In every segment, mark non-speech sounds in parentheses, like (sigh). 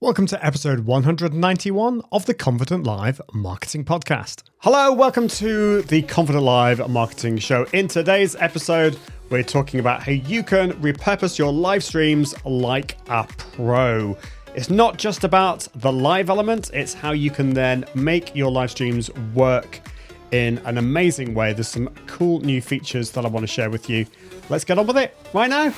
Welcome to episode 191 of the Confident Live Marketing Podcast. Hello, welcome to the Confident Live Marketing Show. In today's episode, we're talking about how you can repurpose your live streams like a pro. It's not just about the live element, it's how you can then make your live streams work in an amazing way. There's some cool new features that I want to share with you. Let's get on with it right now.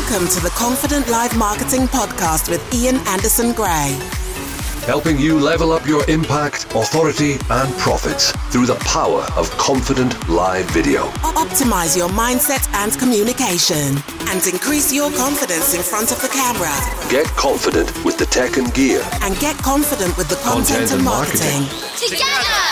Welcome to the Confident Live Marketing Podcast with Ian Anderson Gray. Helping you level up your impact, authority, and profits through the power of confident live video. Optimize your mindset and communication and increase your confidence in front of the camera. Get confident with the tech and gear. And get confident with the content, Content and and marketing. Together,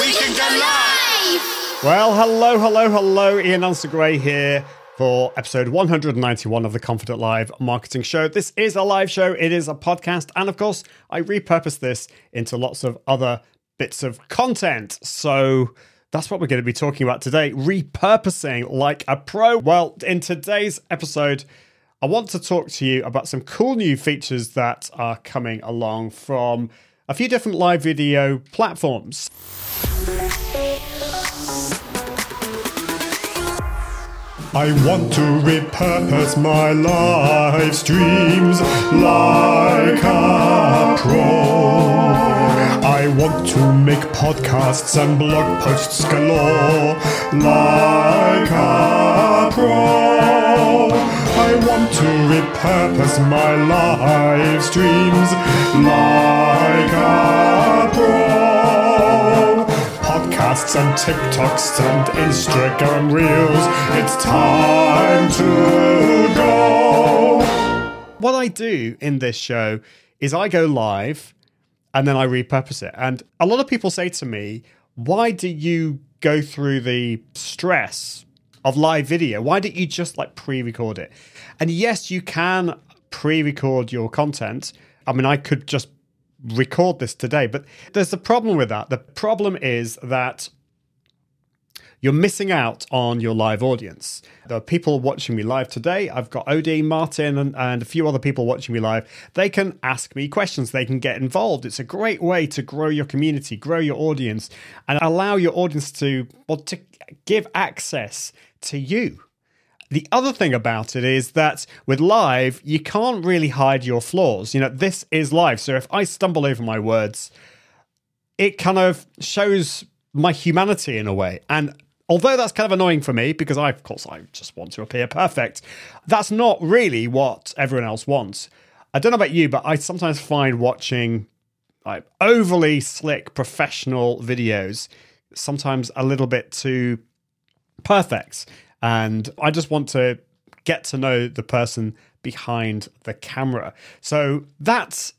we can go live! Well, hello, hello, hello. Ian Anderson Gray here for episode 191 of the Confident Live Marketing Show. This is a live show, it is a podcast, and of course, I repurpose this into lots of other bits of content. So that's what we're going to be talking about today repurposing like a pro. Well, in today's episode, I want to talk to you about some cool new features that are coming along from a few different live video platforms. I want to repurpose my life's dreams like a pro. I want to make podcasts and blog posts galore like a pro. I want to repurpose my life's dreams like a pro podcasts and TikToks and Instagram reels. It's time to go. What I do in this show is I go live and then I repurpose it. And a lot of people say to me, why do you go through the stress of live video? Why don't you just like pre record it? And yes, you can pre record your content. I mean, I could just record this today, but there's a problem with that. The problem is that you're missing out on your live audience. There are people watching me live today. I've got OD, Martin, and, and a few other people watching me live. They can ask me questions, they can get involved. It's a great way to grow your community, grow your audience, and allow your audience to, well, to give access to you. The other thing about it is that with live, you can't really hide your flaws. You know, this is live. So if I stumble over my words, it kind of shows my humanity in a way. And although that's kind of annoying for me because I, of course, I just want to appear perfect, that's not really what everyone else wants. I don't know about you, but I sometimes find watching like overly slick professional videos sometimes a little bit too perfect. And I just want to get to know the person behind the camera. So that's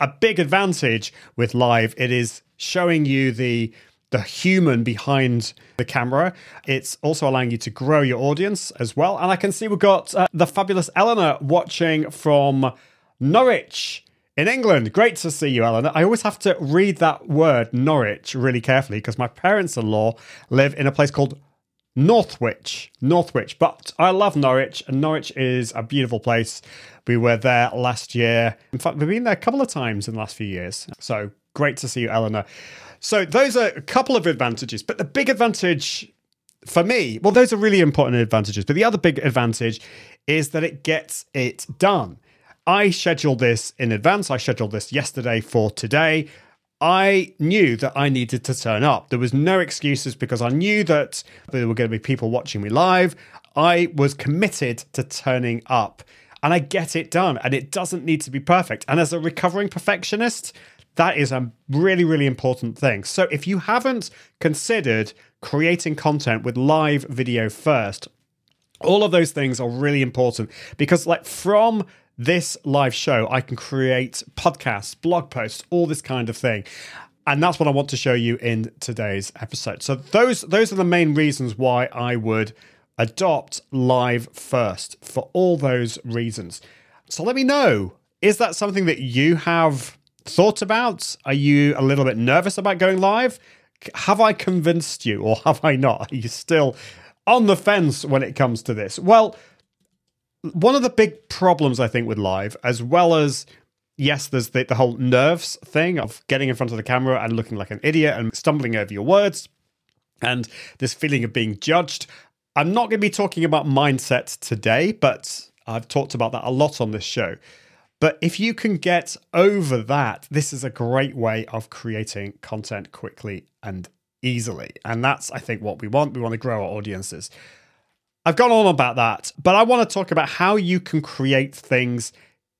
a big advantage with live. It is showing you the the human behind the camera. It's also allowing you to grow your audience as well. And I can see we've got uh, the fabulous Eleanor watching from Norwich in England. Great to see you, Eleanor. I always have to read that word Norwich really carefully because my parents in law live in a place called Northwich, Northwich. But I love Norwich, and Norwich is a beautiful place. We were there last year. In fact, we've been there a couple of times in the last few years. So great to see you, Eleanor. So those are a couple of advantages, but the big advantage for me, well, those are really important advantages. But the other big advantage is that it gets it done. I scheduled this in advance. I scheduled this yesterday for today. I knew that I needed to turn up. There was no excuses because I knew that there were going to be people watching me live. I was committed to turning up and I get it done. And it doesn't need to be perfect. And as a recovering perfectionist, that is a really, really important thing. So if you haven't considered creating content with live video first, all of those things are really important because, like, from this live show, I can create podcasts, blog posts, all this kind of thing. And that's what I want to show you in today's episode. So those those are the main reasons why I would adopt live first for all those reasons. So let me know, is that something that you have thought about? Are you a little bit nervous about going live? Have I convinced you or have I not? (laughs) Are you still on the fence when it comes to this? Well, one of the big problems I think with live, as well as yes, there's the, the whole nerves thing of getting in front of the camera and looking like an idiot and stumbling over your words, and this feeling of being judged. I'm not going to be talking about mindset today, but I've talked about that a lot on this show. But if you can get over that, this is a great way of creating content quickly and easily. And that's, I think, what we want. We want to grow our audiences. I've gone on about that, but I want to talk about how you can create things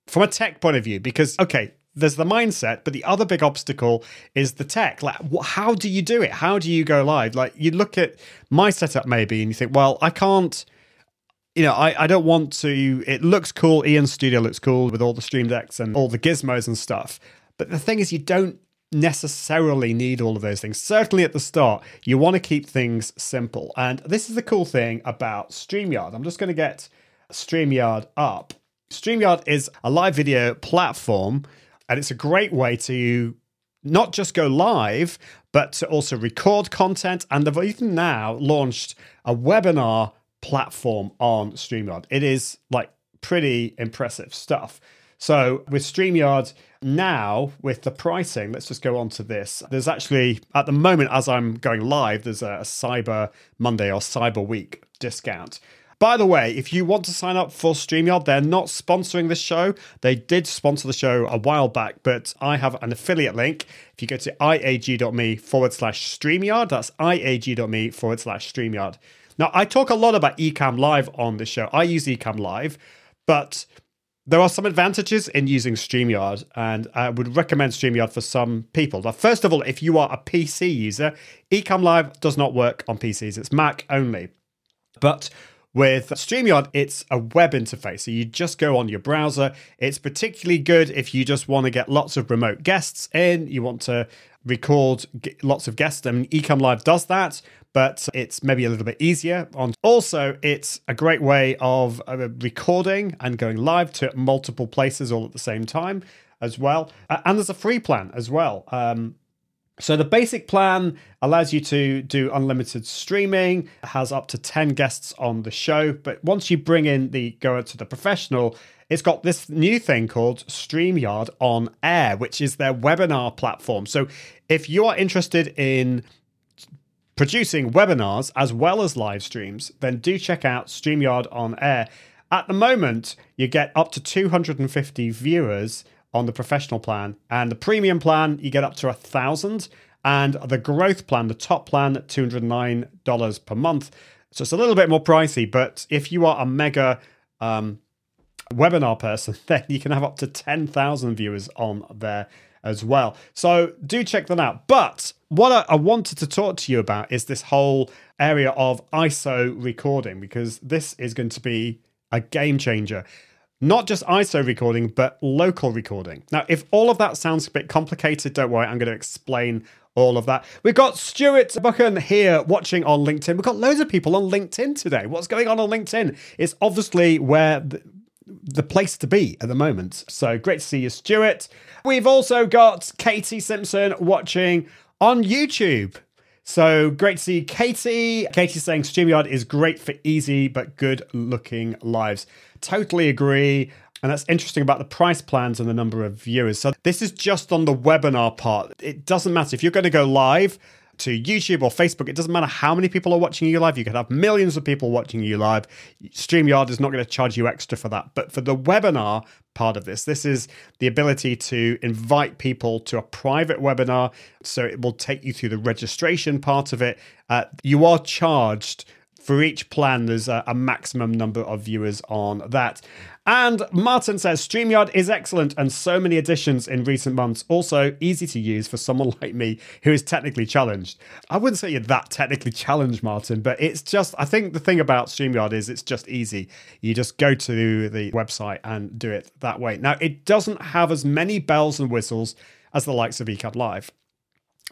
from a tech point of view because, okay, there's the mindset, but the other big obstacle is the tech. Like, how do you do it? How do you go live? Like, you look at my setup maybe and you think, well, I can't you know, I, I don't want to. It looks cool. Ian's studio looks cool with all the stream decks and all the gizmos and stuff. But the thing is, you don't necessarily need all of those things. Certainly at the start, you want to keep things simple. And this is the cool thing about StreamYard. I'm just going to get StreamYard up. StreamYard is a live video platform, and it's a great way to not just go live, but to also record content. And they've even now launched a webinar platform on StreamYard. It is like pretty impressive stuff. So with StreamYard now, with the pricing, let's just go on to this. There's actually, at the moment, as I'm going live, there's a, Cyber Monday or Cyber Week discount. By the way, if you want to sign up for StreamYard, they're not sponsoring this show. They did sponsor the show a while back, but I have an affiliate link. If you go to iag.me forward slash StreamYard, that's iag.me forward slash StreamYard. Now, I talk a lot about Ecamm Live on this show. I use Ecamm Live, but there are some advantages in using StreamYard, and I would recommend StreamYard for some people. Now, first of all, if you are a PC user, Ecamm Live does not work on PCs, it's Mac only. But with StreamYard, it's a web interface. So you just go on your browser. It's particularly good if you just want to get lots of remote guests in, you want to record lots of guests. I mean, Ecamm Live does that, but it's maybe a little bit easier. On also, it's a great way of uh, recording and going live to multiple places all at the same time as well. Uh, and there's a free plan as well. Um, so the basic plan allows you to do unlimited streaming, has up to 10 guests on the show, but once you bring in the go to the professional, it's got this new thing called StreamYard on Air, which is their webinar platform. So if you are interested in producing webinars as well as live streams, then do check out StreamYard on Air. At the moment, you get up to 250 viewers on the professional plan, and the premium plan, you get up to a thousand, and the growth plan, the top plan, $209 per month. So it's a little bit more pricey, but if you are a mega um, webinar person, (laughs) then you can have up to 10,000 viewers on there as well. So do check that out. But what I, wanted to talk to you about is this whole area of ISO recording, because this is going to be a game changer. Not just ISO recording, but local recording. Now, if all of that sounds a bit complicated, don't worry, I'm going to explain all of that. We've got Stuart Buchan here watching on LinkedIn. We've got loads of people on LinkedIn today. What's going on on LinkedIn? It's obviously where the, place to be at the moment. So great to see you, Stuart. We've also got Katie Simpson watching on YouTube. So great to see Katie. Katie saying StreamYard is great for easy but good looking lives. Totally agree. And that's interesting about the price plans and the number of viewers. So this is just on the webinar part. It doesn't matter if you're going to go live to YouTube or Facebook, it doesn't matter how many people are watching you live. You could have millions of people watching you live. StreamYard is not going to charge you extra for that. But for the webinar part of this, this is the ability to invite people to a private webinar. So it will take you through the registration part of it. Uh, you are charged for each plan, there's a, a, maximum number of viewers on that. And Martin says StreamYard is excellent and so many additions in recent months. Also easy to use for someone (laughs) like me who is technically challenged. I wouldn't say you're that technically challenged, Martin, but it's just, I think the thing about StreamYard is it's just easy. You just go to the website and do it that way. Now, it doesn't have as many bells and whistles as the likes of Ecamm Live.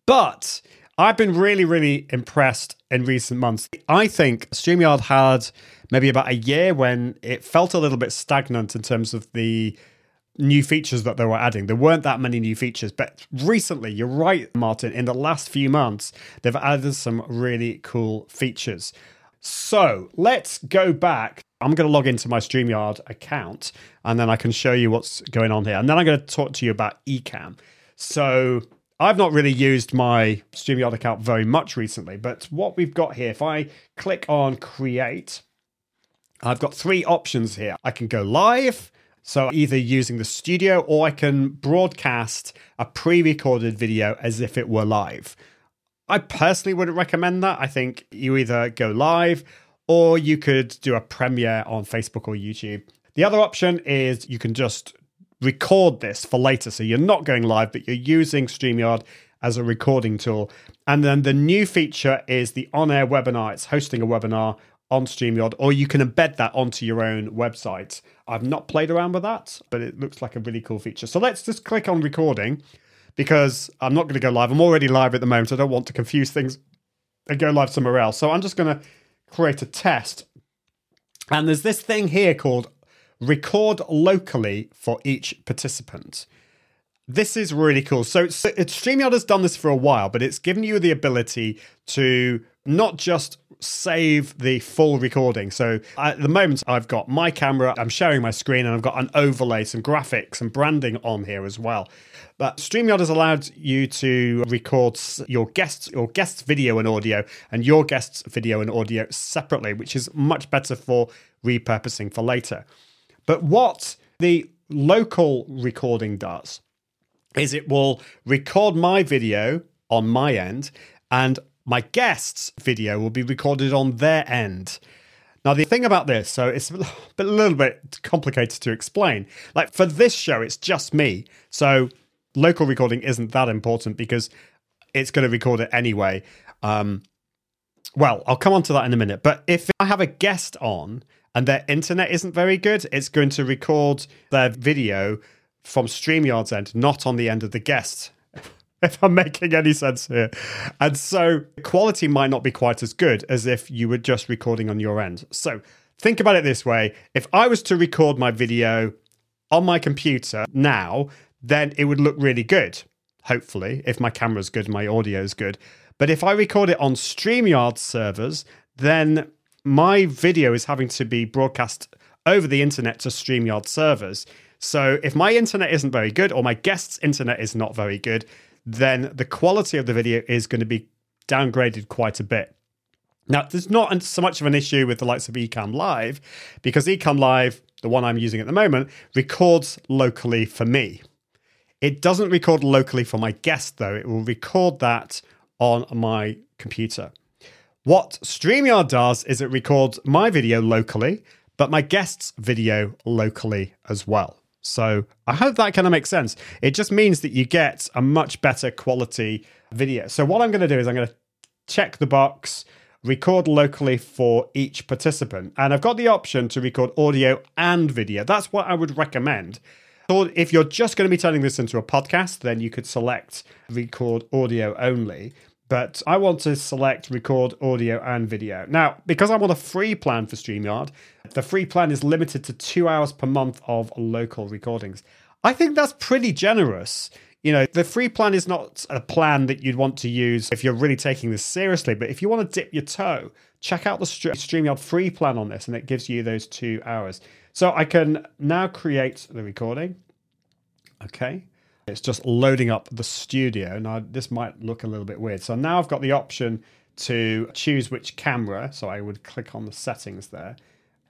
But I've been really, really impressed in recent months. I think StreamYard had maybe about a year when it felt a little bit stagnant in terms of the new features that they were adding. There weren't that many new features, but recently, you're right, Martin, in the last few months, they've added some really cool features. So let's go back. I'm going to log into my StreamYard account and then I can show you what's going on here. And then I'm going to talk to you about Ecamm. So I've not really used my StreamYard account very much recently, but what we've got here, if I click on create, I've got three options here. I can go live, so either using the studio or I can broadcast a pre recorded video as if it were live. I personally wouldn't recommend that. I think you either go live or you could do a premiere on Facebook or YouTube. The other option is you can just record this for later. So you're not going live, but you're using StreamYard as a recording tool. And then the new feature is the on air webinar. It's hosting a webinar on StreamYard, or you can embed that onto your own website. I've not played around with that, but it looks like a really cool feature. So let's just click on recording because I'm not going to go live. I'm already live at the moment. I don't want to confuse things and go live somewhere else. So I'm just going to create a test. And there's this thing here called record locally for each participant. This is really cool. So, StreamYard has done this for a while, but it's given you the ability to not just save the full recording. So at the moment, I've got my camera, I'm sharing my screen, and I've got an overlay, some graphics and branding on here as well. But StreamYard has allowed you to record your guests, your guests' video and audio, and your guests' video and audio separately, which is much better for repurposing for later. But what the local recording does is it will record my video on my end and my guest's video will be recorded on their end. Now, the thing about this, so it's (laughs) a little bit complicated to explain. Like for this show, it's just me. So local recording isn't that important because it's going to record it anyway. Um, well, I'll come on to that in a minute. But if I have a guest on and their internet isn't very good, it's going to record their video from StreamYard's end, not on the end of the guest (laughs) if I'm making any sense here. And so the quality might not be quite as good as if you were just recording on your end. So think about it this way if I was to record my video on my computer now, then it would look really good, hopefully, if my camera's good, my audio is good. But if I record it on StreamYard servers, then my video is having to be broadcast over the internet to StreamYard servers. So if my internet isn't very good or my guest's internet is not very good, then the quality of the video is going to be downgraded quite a bit. Now, there's not so much of an issue with the likes of Ecamm Live because Ecamm Live, the one I'm using at the moment, records locally for me. It doesn't record locally for my guest, though. It will record that on my computer. What StreamYard does is it records my video locally, but my guest's video locally as well. So I hope that kind of makes sense. It just means that you get a much better quality video. So what I'm going to do is I'm going to check the box, record locally for each participant. And I've got the option to record audio and video. That's what I would recommend. So if you're just going to be turning this into a podcast, then you could select record audio only but I want to select record audio and video. Now, because I'm on a free plan for StreamYard, the free plan is limited to two hours per month of local recordings. I think that's pretty generous. You know, the free plan is not a plan that you'd want to use if you're really taking this seriously, but if you want to dip your toe, check out the StreamYard free plan on this and it gives you those two hours. So I can now create the recording. Okay. It's just loading up the studio. Now, this might look a little bit weird. So now I've got the option to choose which camera. So I would click on the settings there,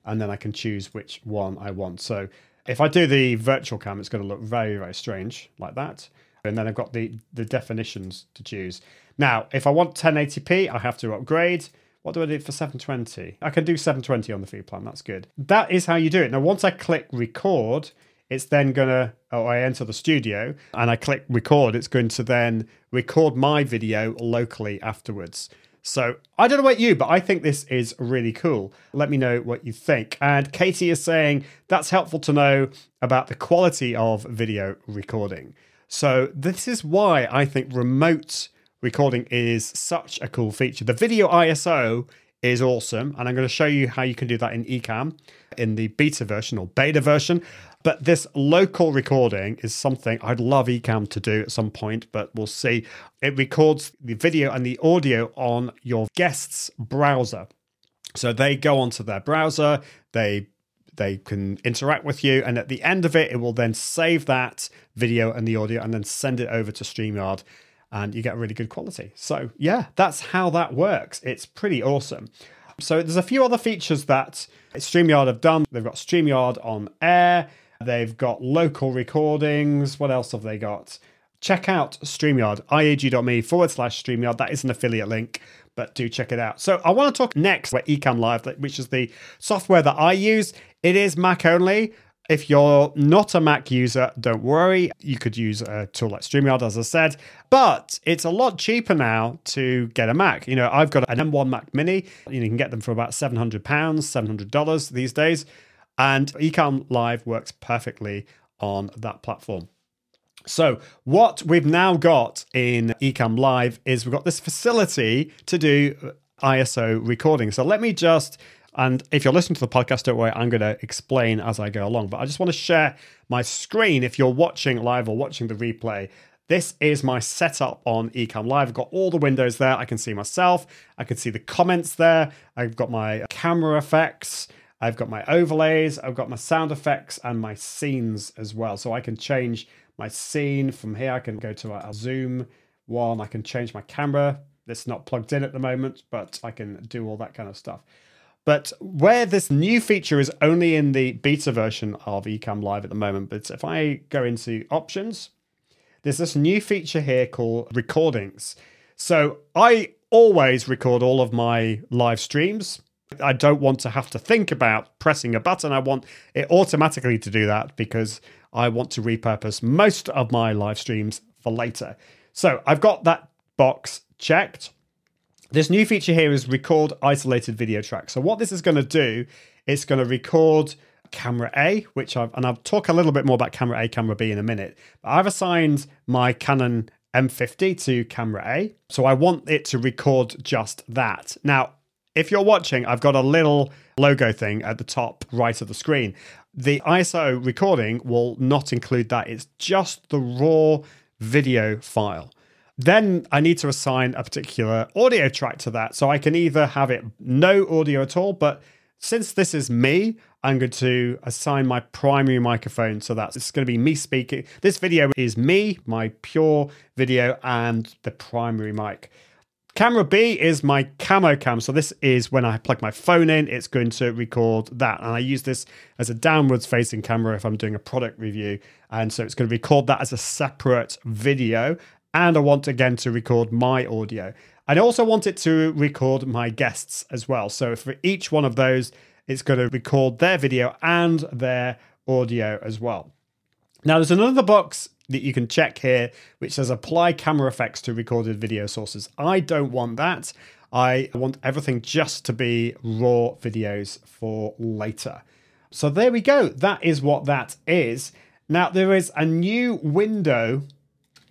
and then I can choose which one I want. So if I do the virtual cam, it's going to look very, very strange like that. And then I've got the, the definitions to choose. Now, if I want 1080p, I have to upgrade. What do I do for 720? I can do 720 on the free plan. That's good. That is how you do it. Now, once I click record, it's then going to, oh, I enter the studio and I click record, it's going to then record my video locally afterwards. So I don't know about you, but I think this is really cool. Let me know what you think. And Katie is saying that's helpful to know about the quality of video recording. So this is why I think remote recording is such a cool feature. The video ISO is awesome, and I'm going to show you how you can do that in Ecamm in the beta version or beta version. But this local recording is something I'd love Ecamm to do at some point, but we'll see. It records the video and the audio on your guest's browser. So they go onto their browser, they they can interact with you, and at the end of it, it will then save that video and the audio and then send it over to StreamYard and you get really good quality. So yeah, that's how that works. It's pretty awesome. So there's a few other features that StreamYard have done. They've got StreamYard on air. They've got local recordings. What else have they got? Check out StreamYard, iag.me forward slash StreamYard. That is an affiliate link, but do check it out. So I want to talk next about Ecamm Live, which is the software that I use. It is Mac only. If you're not a Mac user, don't worry. You could use a tool like StreamYard, as I said, but it's a lot cheaper now to get a Mac. You know, I've got an M1 Mac Mini. You, can get them for about £700, $700 these days. And Ecamm Live works perfectly on that platform. So, what we've now got in Ecamm Live is we've got this facility to do ISO recording. So, let me just and if you're listening to the podcast, don't worry, I'm going to explain as I go along. But I just want to share my screen if you're watching live or watching the replay. This is my setup on Ecamm Live. I've got all the windows there. I can see myself. I can see the comments there. I've got my camera effects. I've got my overlays. I've got my sound effects and my scenes as well. So I can change my scene from here. I can go to a zoom one. I can change my camera. It's not plugged in at the moment, but I can do all that kind of stuff. But where this new feature is only in the beta version of Ecamm Live at the moment, but if I go into options, there's this new feature here called recordings. So I always record all of my live streams. I don't want to have to think about pressing a button. I want it automatically to do that because I want to repurpose most of my live streams for later. So I've got that box checked. This new feature here is record isolated video track. So what this is going to do, it's going to record camera A, which I've and I'll talk a little bit more about camera A, camera B in a minute. But I've assigned my Canon M50 to camera A, so I want it to record just that. Now, if you're watching, I've got a little logo thing at the top right of the screen. The ISO recording will not include that. It's just the raw video file. Then I need to assign a particular audio track to that. So I can either have it no audio at all, but since this is me, I'm going to assign my primary microphone. So that's it's going to be me speaking. This video is me, my pure video, and the primary mic. Camera B is my camo cam. So this is when I plug my phone in, it's going to record that. And I use this as a downwards facing camera if I'm doing a product review. And so it's going to record that as a separate video and I want again to record my audio. I also want it to record my guests as well. So for each one of those, it's going to record their video and their audio as well. Now, there's another box that you can check here which says apply camera effects to recorded video sources. I don't want that. I want everything just to be raw videos for later. So there we go. That is what that is. Now, there is a new window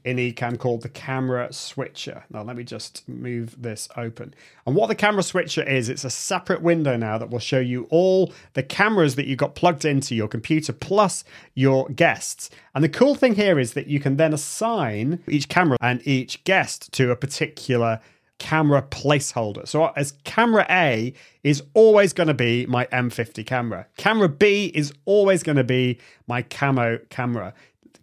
in Ecamm called the camera switcher. Now, let me just move this open. And what the camera switcher is, it's a separate window now that will show you all the cameras that you got plugged into your computer plus your guests. And the cool thing here is that you can then assign each camera and each guest to a particular camera placeholder. So as camera A is always going to be my M50 camera. Camera B is always going to be my camo camera.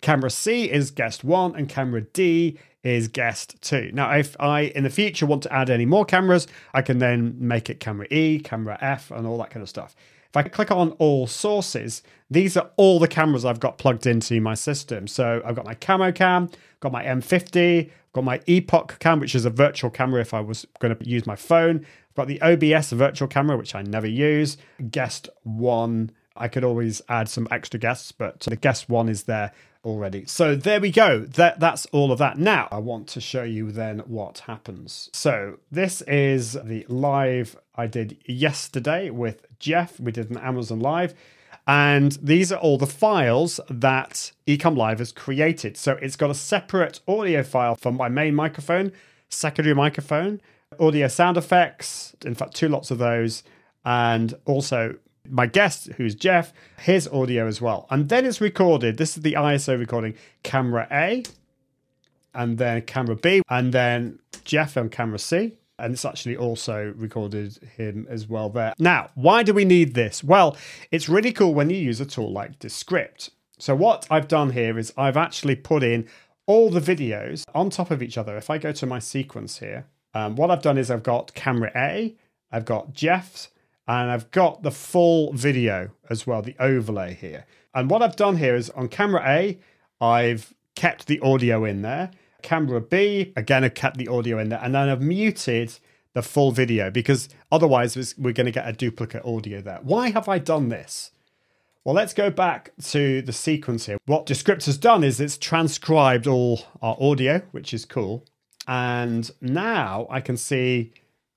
Camera C is guest one, and camera D is guest two. Now, if I in the future want to add any more cameras, I can then make it camera E, camera F, and all that kind of stuff. If I click on all sources, these are all the cameras I've got plugged into my system. So I've got my camo cam, got my M50, got my EpocCam, which is a virtual camera if I was going to use my phone. I've got the OBS virtual camera, which I never use. Guest one, I could always add some extra guests, but the guest one is there already. So there we go. That that's all of that. Now I want to show you then what happens. So this is the live I did yesterday with Jeff. We did an Amazon live. And these are all the files that Ecamm Live has created. So it's got a separate audio file from my main microphone, secondary microphone, audio sound effects, in fact, two lots of those, and also my guest, who's Jeff, his audio as well. And then it's recorded. This is the ISO recording camera A, and then camera B, and then Jeff on camera C. And it's actually also recorded him as well there. Now, why do we need this? Well, it's really cool when you use a tool like Descript. So, what I've done here is I've actually put in all the videos on top of each other. If I go to my sequence here, um, what I've done is I've got camera A, I've got Jeff's, and I've got the full video as well, the overlay here. And what I've done here is on camera A, I've kept the audio in there. Camera B, again, I've kept the audio in there. And then I've muted the full video because otherwise we're going to get a duplicate audio there. Why have I done this? Well, let's go back to the sequence here. What Descript has done is it's transcribed all our audio, which is cool. And now I can see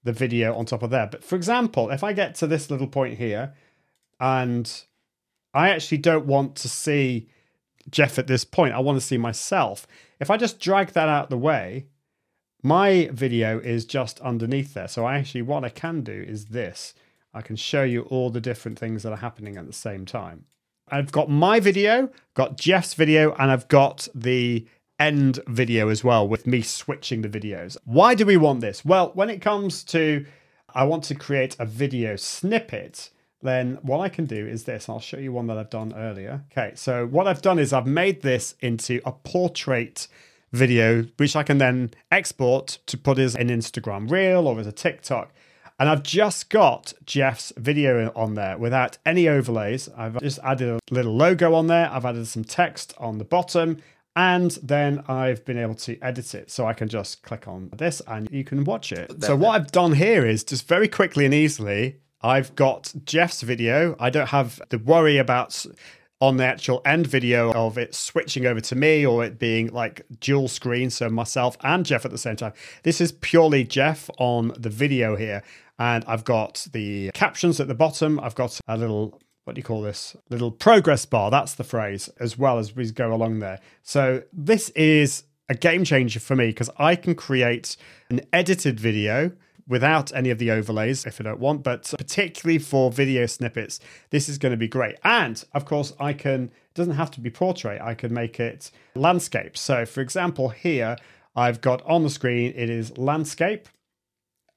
the video on top of there. But for example, if I get to this little point here and I actually don't want to see Jeff at this point, I want to see myself. If I just drag that out the way, my video is just underneath there. So I actually, what I can do is this. I can show you all the different things that are happening at the same time. I've got my video, got Jeff's video, and I've got the end video as well with me switching the videos. Why do we want this? Well, when it comes to I want to create a video snippet, then what I can do is this. I'll show you one that I've done earlier. Okay, so what I've done is I've made this into a portrait video, which I can then export to put as an Instagram reel or as a TikTok. And I've just got Jeff's video on there without any overlays. I've just added a little logo on there. I've added some text on the bottom and then I've been able to edit it. So I can just click on this and you can watch it. So what I've done here is just very quickly and easily, I've got Jeff's video. I don't have the worry about on the actual end video of it switching over to me or it being like dual screen, so myself and Jeff at the same time. This is purely Jeff on the video here. And I've got the captions at the bottom. I've got a little what do you call this little progress bar that's the phrase as well as we go along there. So this is a game changer for me because i can create an edited video without any of the overlays if i don't want but particularly for video snippets this is going to be great. And of course i can it doesn't have to be portrait i can make it landscape. So for example here i've got on the screen it is landscape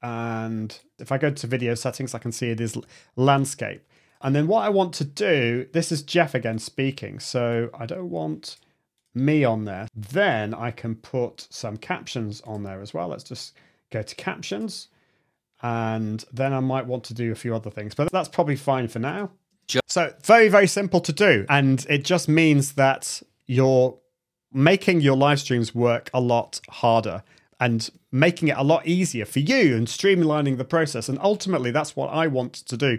and if i go to video settings i can see it is landscape and then what I want to do, this is Jeff again speaking, so I don't want me on there. Then I can put some captions on there as well. Let's just go to captions. And then I might want to do a few other things, but that's probably fine for now. So, very, very simple to do. And it just means that you're making your live streams work a lot harder and making it a lot easier for you and streamlining the process. And ultimately, that's what I want to do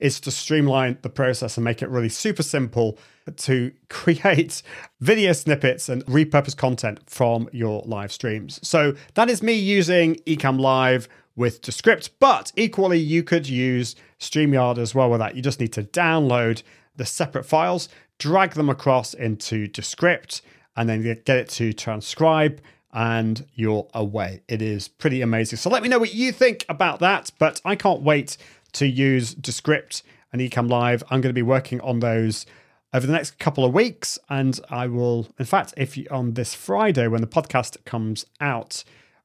is to streamline the process and make it really super simple to (laughs) create video snippets and repurpose content from your live streams. So that is me using Ecamm Live with Descript, but equally you could use StreamYard as well with that. You just need to download the separate files, drag them across into Descript, and then get it to transcribe and you're away. It is pretty amazing. So let me know what you think about that, but I can't wait to use Descript and Ecamm Live. I'm going to be working on those over the next couple of weeks, and I will, in fact, if you, on this Friday when the podcast comes out.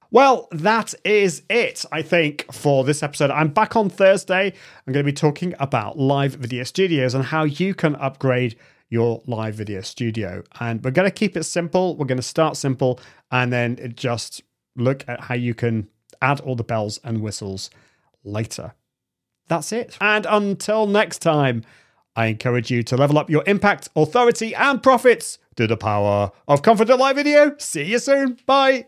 Well, that is it, I think, for this episode. I'm back on Thursday. I'm going to be talking about live video studios and how you can upgrade your live video studio. And we're going to keep it simple. We're going to start simple and then just look at how you can add all the bells and whistles later. That's it. And until next time, I encourage you to level up your impact, authority, and profits through the power of Confident Live Video. See you soon. Bye.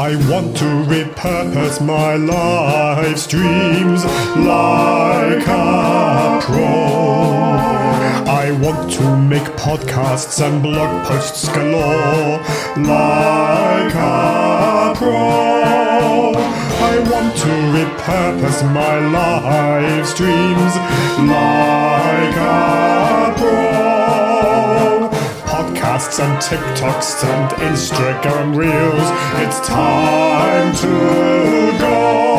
I want to repurpose my life's dreams like a pro. I want to make podcasts and blog posts galore like a pro. I want to repurpose my life's dreams like a Bro podcasts and TikToks and Instagram reels. It's time to go.